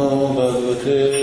नमो भगवते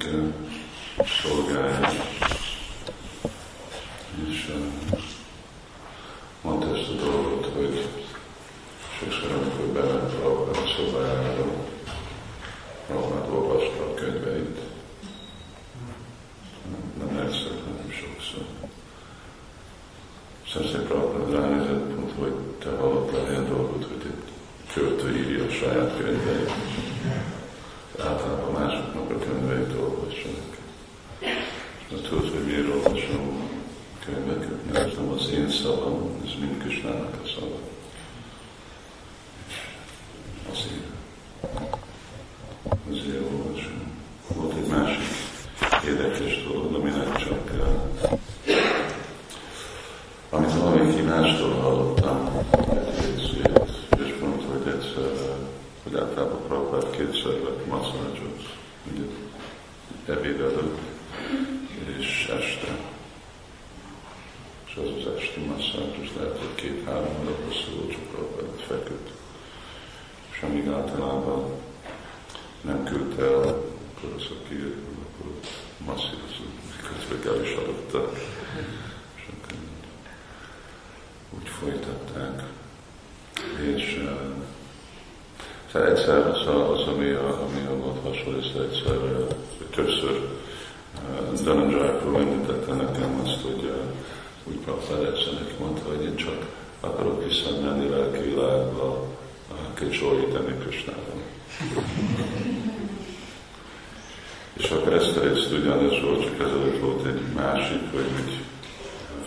Szolgája. És ö, mondta ezt a dolgot, hogy sokszor, amikor bement Prabhupád szobájára, Prabhupád olvasta a könyveit, nem egyszer, hanem sokszor. Szensei Prabhupád ránézett, mondta, hogy te hallottál ilyen dolgot, hogy egy költő írja a saját könyveit. Általában másoknak a könyveit olvassanak. És azt tudod, hogy miért olvasom a könyveket, mert ez nem az én szavam, ez mind Kisnának a szava. Azért. Azért olvasom. Volt egy másik érdekes dolog, aminek csak uh, amit valaki mástól hallottam, egy részét, és mondta, hogy egyszer, uh, hogy általában Prabhupád kétszer lett masszázsot, ugye, ebéd előtt, és este. És az az esti masszázs, lehet, hogy két-három óra hosszú csak Prabhupád feküdt. És amíg általában nem küldte el, akkor az, aki akkor masszírozott, közben el is adott és akkor úgy folytatták. És uh, szóval egyszer az, a, az ami, a, ami a volt hasonló, egyszer, többször Dhananjaya említette nekem azt, hogy úgy Prabhupád egyszer neki mondta, hogy én csak akarok visszamenni lelki világba, kicsolítani Krisnában. És akkor ezt a részt ugyanez volt, csak ezelőtt volt egy másik, hogy egy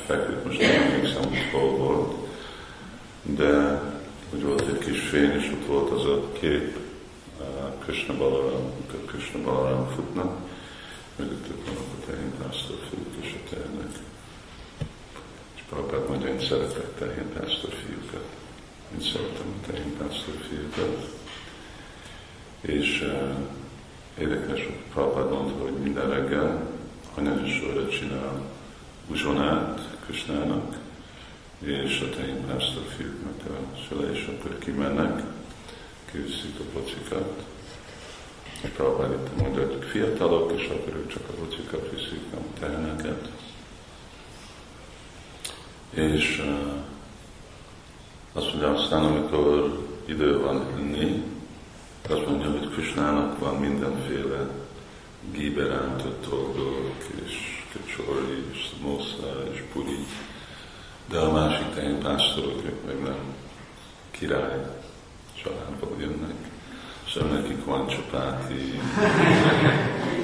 feküdt, most nem emlékszem, hogy hol volt, fény, és ott volt az a kép, Krishna Balaram, amikor Krishna Balaram futnak, mögöttük vannak a tehénpásztor fiúk és a tehenek. És Prabhupád mondja, én szeretek tehénpásztor fiúkat. Én szeretem a tehénpásztor fiúkat. És uh, Érdekes, hogy Prabhupád mondta, hogy minden reggel anyanyosóra csinál uzsonát Krisnának, és a tehin pásztor fiúknak a szüle, és akkor kimennek, kiviszik a pocikat, és Prabhupád itt mondja, hogy fiatalok, és akkor ők csak a pocikat viszik, a teheneket. És azt mondja, aztán amikor idő van inni, azt mondja, hogy Krisnának van mindenféle gíberántott dolgok, és kacsori, és szamosza, a teljén pásztorok, ők meg nem király családból jönnek, szóval nekik van csapáti,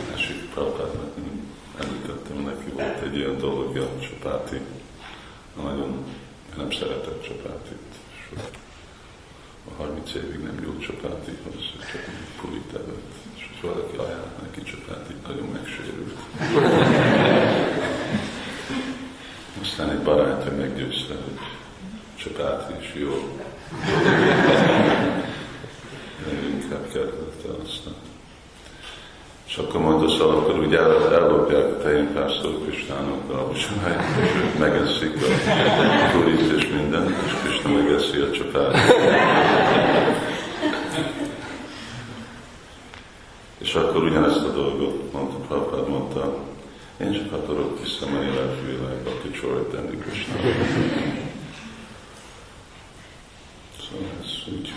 másik Prabhupádnak említettem, neki volt egy ilyen dologja, csapáti, nagyon nem szeretett csapátit, a 30 évig nem jó csapátihoz, csak pulit evett. És hogy valaki ajánlott neki csapátit, nagyon megsérült. Aztán egy barátom meggyőzte, hogy csapáti is jó. Inkább kedvelte aztán. És akkor mondta, akkor úgy el, ellopják a tején pásztor Kristának a zsáját, és ők megeszik a turit és minden, és Krishna megeszi a csapát. és akkor ugyanezt a dolgot mondta, Prabhupád mondta, én csak akarok visszamenni lelkivilágba, kicsorítani Krishnának. Szóval ez úgy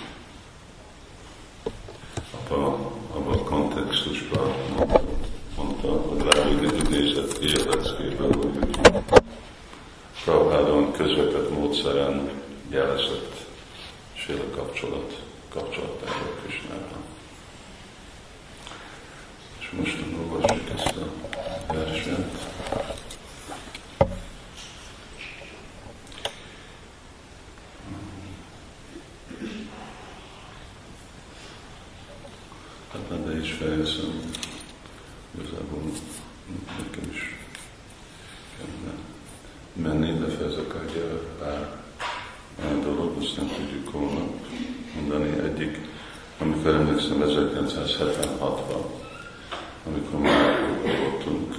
abban, abban a kontextusban mondta, hogy rá, hogy nézett ki a leckében, hogy közvetett módszeren jelezett sila kapcsolat, kapcsolatáról Krisnával. És most olvassuk ezt a verset. Hát be is fejezem. Igazából nekem is kellene menni, de fejezek egy pár dolog, azt nem tudjuk holnap mondani. Egyik, amikor emlékszem 1976-ban, amikor már voltunk,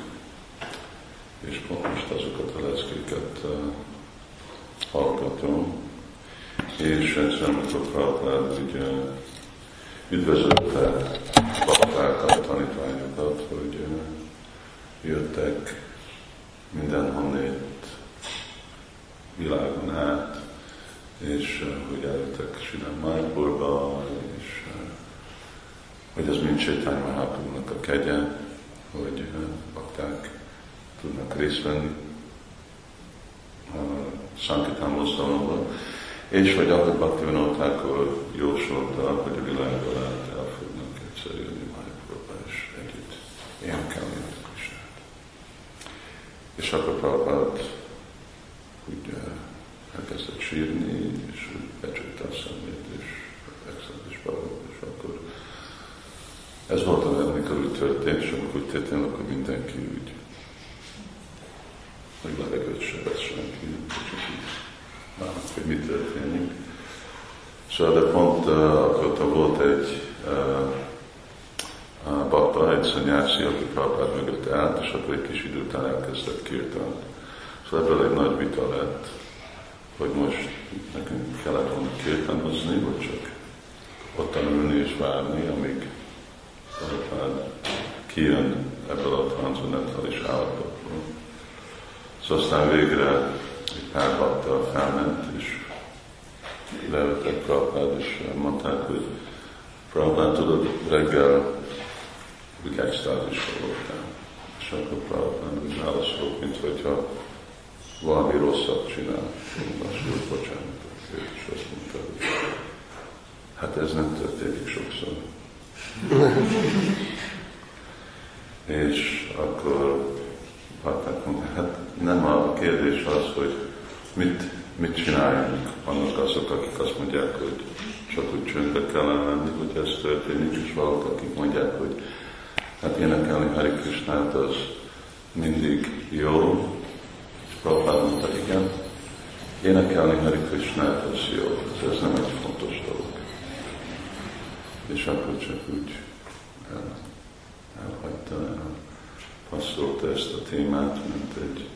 és most azokat a leckéket uh, hallgatom, és egyszer, amikor Prabhupád ugye üdvözölte baktákat, tanítványokat, hogy uh, jöttek mindenhonnét világon át, és uh, hogy eljöttek és uh, hogy az mind Sétány Mahaprabhunak a kegye, hogy bakták tudnak részt venni a Sankitán mozdalomban, és hogy ahogy Bhaktivinoda Thakur jósolta, hogy a világgal át el fognak egyszer jönni Májpurba, és együtt énekelni a. És akkor Prabhupád úgy elkezdett sírni, és becsukta a szemét, és megszállt is Prabhupád, és akkor ez volt a amikor úgy történt, és amikor úgy történt, akkor mindenki úgy hogy levegőt se vesz senki, csak így várnak, hogy mi történik. Szóval de pont uh, akkor volt egy uh, uh, bakta, egy szanyászi, aki Prabhupád mögött állt, és akkor egy kis idő után elkezdett kirtani. Szóval ebből egy nagy vita lett, hogy most nekünk kellett volna kirtanozni, vagy csak ott ülni és várni, amíg Prabhupád kijön ebből a transzendentális állapotból. Szóval aztán végre egy pár bakta felment, és leültek Prabhupád, és mondták, hogy Prabhupád, tudod, reggel úgy extázisra voltál. És akkor Prabhupád úgy válaszolt, mint hogyha valami rosszat csinál. Mondta, bocsánat, és azt mondta, hogy hát ez nem történik sokszor. És akkor Patták mondta, hát nem a kérdés az, hogy mit, mit csináljunk. Vannak azok, akik azt mondják, hogy csak úgy csöndbe kellene lenni, hogy ez történik, és valak, akik mondják, hogy hát énekelni Hari Krishnát az mindig jó. És Prabhupád mondta, igen, énekelni Hari Krishnát az jó, ez nem egy fontos dolog. És akkor csak úgy el, elhagyta el passzolta ezt a témát, mint egy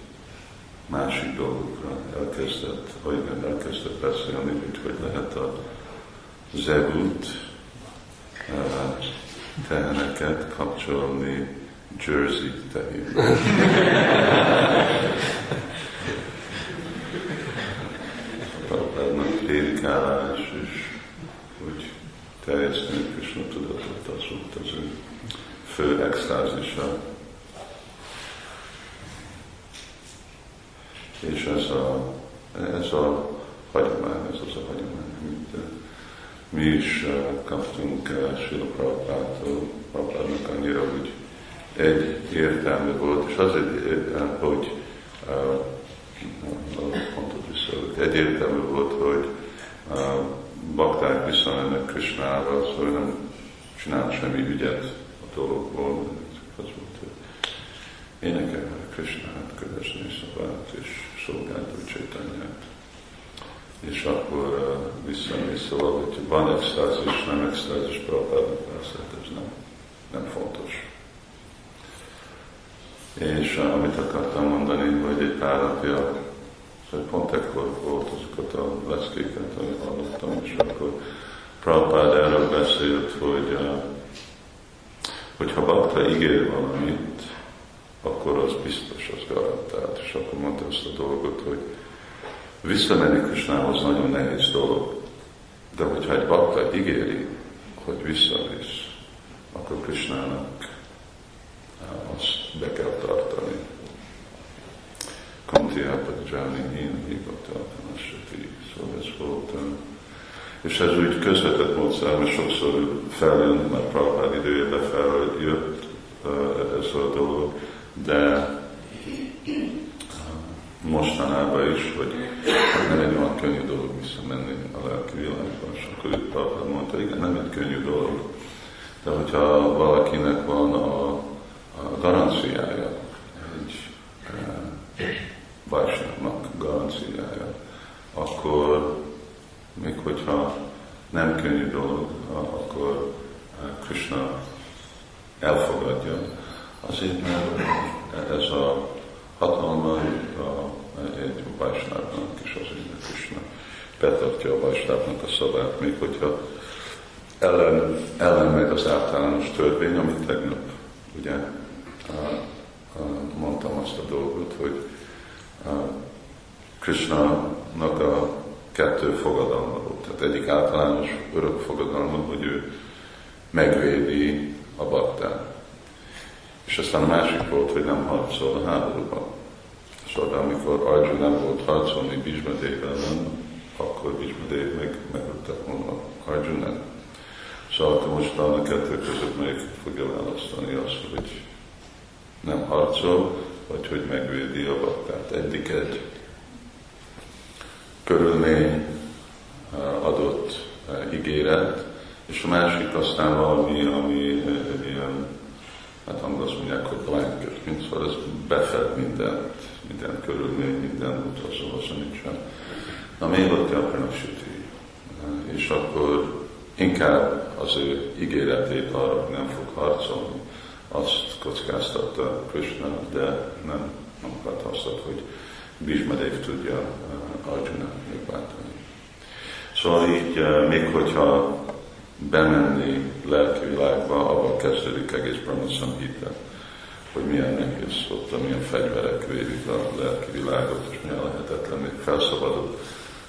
másik dolgokra elkezdett, vagy elkezdett beszélni, hogy hogy lehet a zebut teheneket kapcsolni Jersey tehénbe. Prabhupádnak prédikálás, és úgy terjeszteni Krishna tudatot, az volt az ő fő extázisa. És ez a, ez a hagyomány, ez az a hagyomány, amit mi is kaptunk Sila Prabhupától, Prabhupádnak annyira úgy egy értelme volt, és az egy, hogy pontot vissza, egy értelme volt, hogy bakták visszamennek Krisnára, szóval nem csinál semmi ügyet a dologból, az volt, hogy énekelni Krisnát, kövesni szabát, és szolgálni Csaitanyát. És akkor visszamész, szóval, hogy van extázis, nem extázis, Prabhupádnak persze, ez nem, nem fontos. És amit akartam mondani, hogy egy pár napja, hogy pont ekkor volt azokat a leckéket, amit hallottam, és akkor Prabhupád erről beszélt, hogy hogyha bakta ígér valamit, akkor az biztos, az garantált. És akkor mondta azt a dolgot, hogy visszamenni Krisnához nagyon nehéz dolog, de hogyha egy bakta ígéri, hogy visszavisz, akkor Krisnának azt be kell tartani. Kuntiába Jani Hín hívott Söti. Szóval ez volt. És ez úgy közvetett módszer, mert sokszor feljön, mert Prabhupád időjében feljött ez a dolog, de mostanában is, hogy nem egy olyan könnyű dolog visszamenni a lelki világba. És akkor itt Prabhupád mondta, igen, nem egy könnyű dolog, de hogyha valakinek van a, a garanciája, egy Vajsnavnak garanciája, akkor még hogyha nem könnyű dolog, akkor Krishna elfogadja. Azért, mert ez a hatalma a, egy Vajsnávnak is azért, mert Krishna betartja a Vajsnávnak a szabát, még hogyha ellen, ellen meg az általános törvény, amit tegnap ugye mondtam azt a dolgot, hogy Krishna-nak a kettő fogadalma volt. Tehát egyik általános örök fogadalma, hogy ő megvédi a baktát. És aztán a másik volt, hogy nem harcol a háborúban. Szóval amikor Arjun nem volt harcolni Bismadév ellen, akkor Bismadév meg megöltek volna Arjun ellen. Szóval akkor most a kettő között melyik fogja választani azt, hogy nem harcol, vagy hogy megvédi a baktát. Egyik egy körülmény adott ígéret, és a másik aztán valami, ami ilyen, hát angolul mondják, hogy blanket, mint szóval ez befed mindent, minden körülmény, minden utazó, az nincsen. Na még ott a süti. És akkor inkább az ő ígéretét arra, nem fog harcolni, azt kockáztatta Krishna, de nem, nem azt, hogy Bhishmadev tudja uh, Arjuna megváltani. Szóval így, uh, még hogyha bemenni lelki világba, abban kezdődik egész Brahma Samhita, hogy milyen nehéz ott, milyen fegyverek védik a lelki világot, és milyen lehetetlen még felszabadult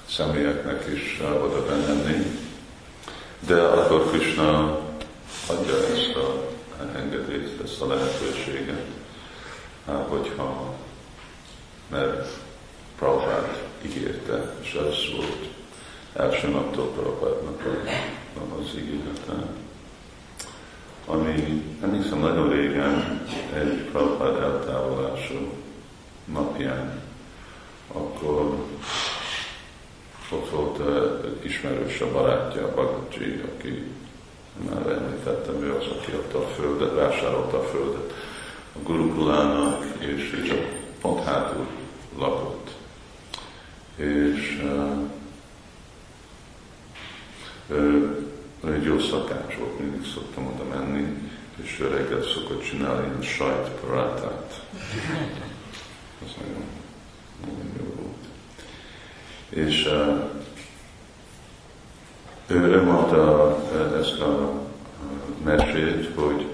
személyeknek is oda bemenni. De akkor Krishna adja ezt a engedélyt, ezt a lehetőséget, hogyha mert Prabhupád ígérte, és ez volt első naptól Prabhupádnak az ígérete. Ami, emlékszem, nagyon régen egy Prabhupád eltávolása napján, akkor ott volt egy ismerős a barátja, Bhagavji, aki már említettem, ő az, aki adta a földet, vásárolta a földet a Gurukulának, és csak pont hátul lakott. És uh, ő egy jó szakács volt, mindig szoktam oda menni, és ő reggel szokott csinálni ilyen sajtparátát. Ez nagyon, nagyon jó volt. És uh, ő, mondta ezt a mesét, hogy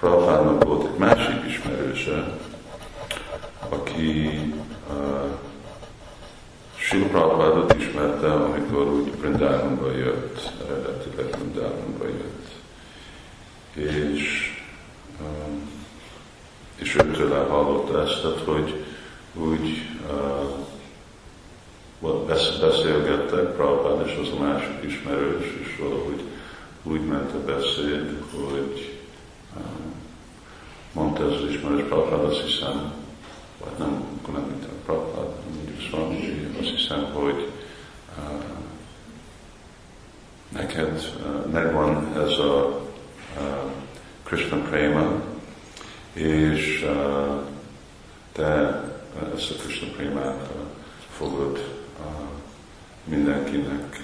Prabhupádnak volt egy másik ismerőse, aki uh, Sri Prabhupádot ismerte, amikor úgy Brindánumba jött, eredetileg Brindánumba jött. És, um, és őtől hallotta ezt, hogy úgy uh, beszélgettek Prabhupád és az a másik ismerős, és valahogy úgy ment a beszéd, hogy um, mondta ez az ismerős Prabhupád, azt hiszem, vagy nem, akkor nem mint a Prabhupád, mondjuk Swamiji, azt hiszem, hogy uh, neked uh, megvan ez a uh, Krishna Prema, és te ezt a Krishna Prémát fogod mindenkinek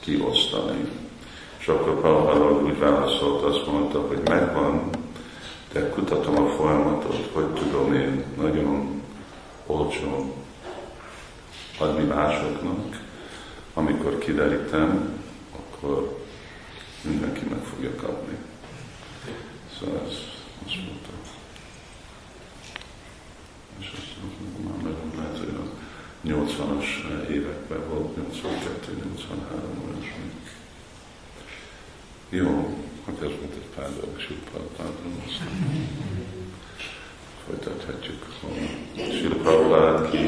kiosztani. És akkor Prabhupád úgy válaszolt, azt mondta, hogy megvan, de kutatom a folyamatot, hogy tudom én nagyon olcsón adni másoknak, amikor kiderítem, akkor mindenki meg fogja kapni. Szóval ez azt mondta. És azt mondom, már nagyon lehet, hogy a 80-as években volt, 82-83 olyasmi. Jó, akkor ez volt egy pár dolog, és dolog, aztán folytathatjuk. Sila Prabhupada ki,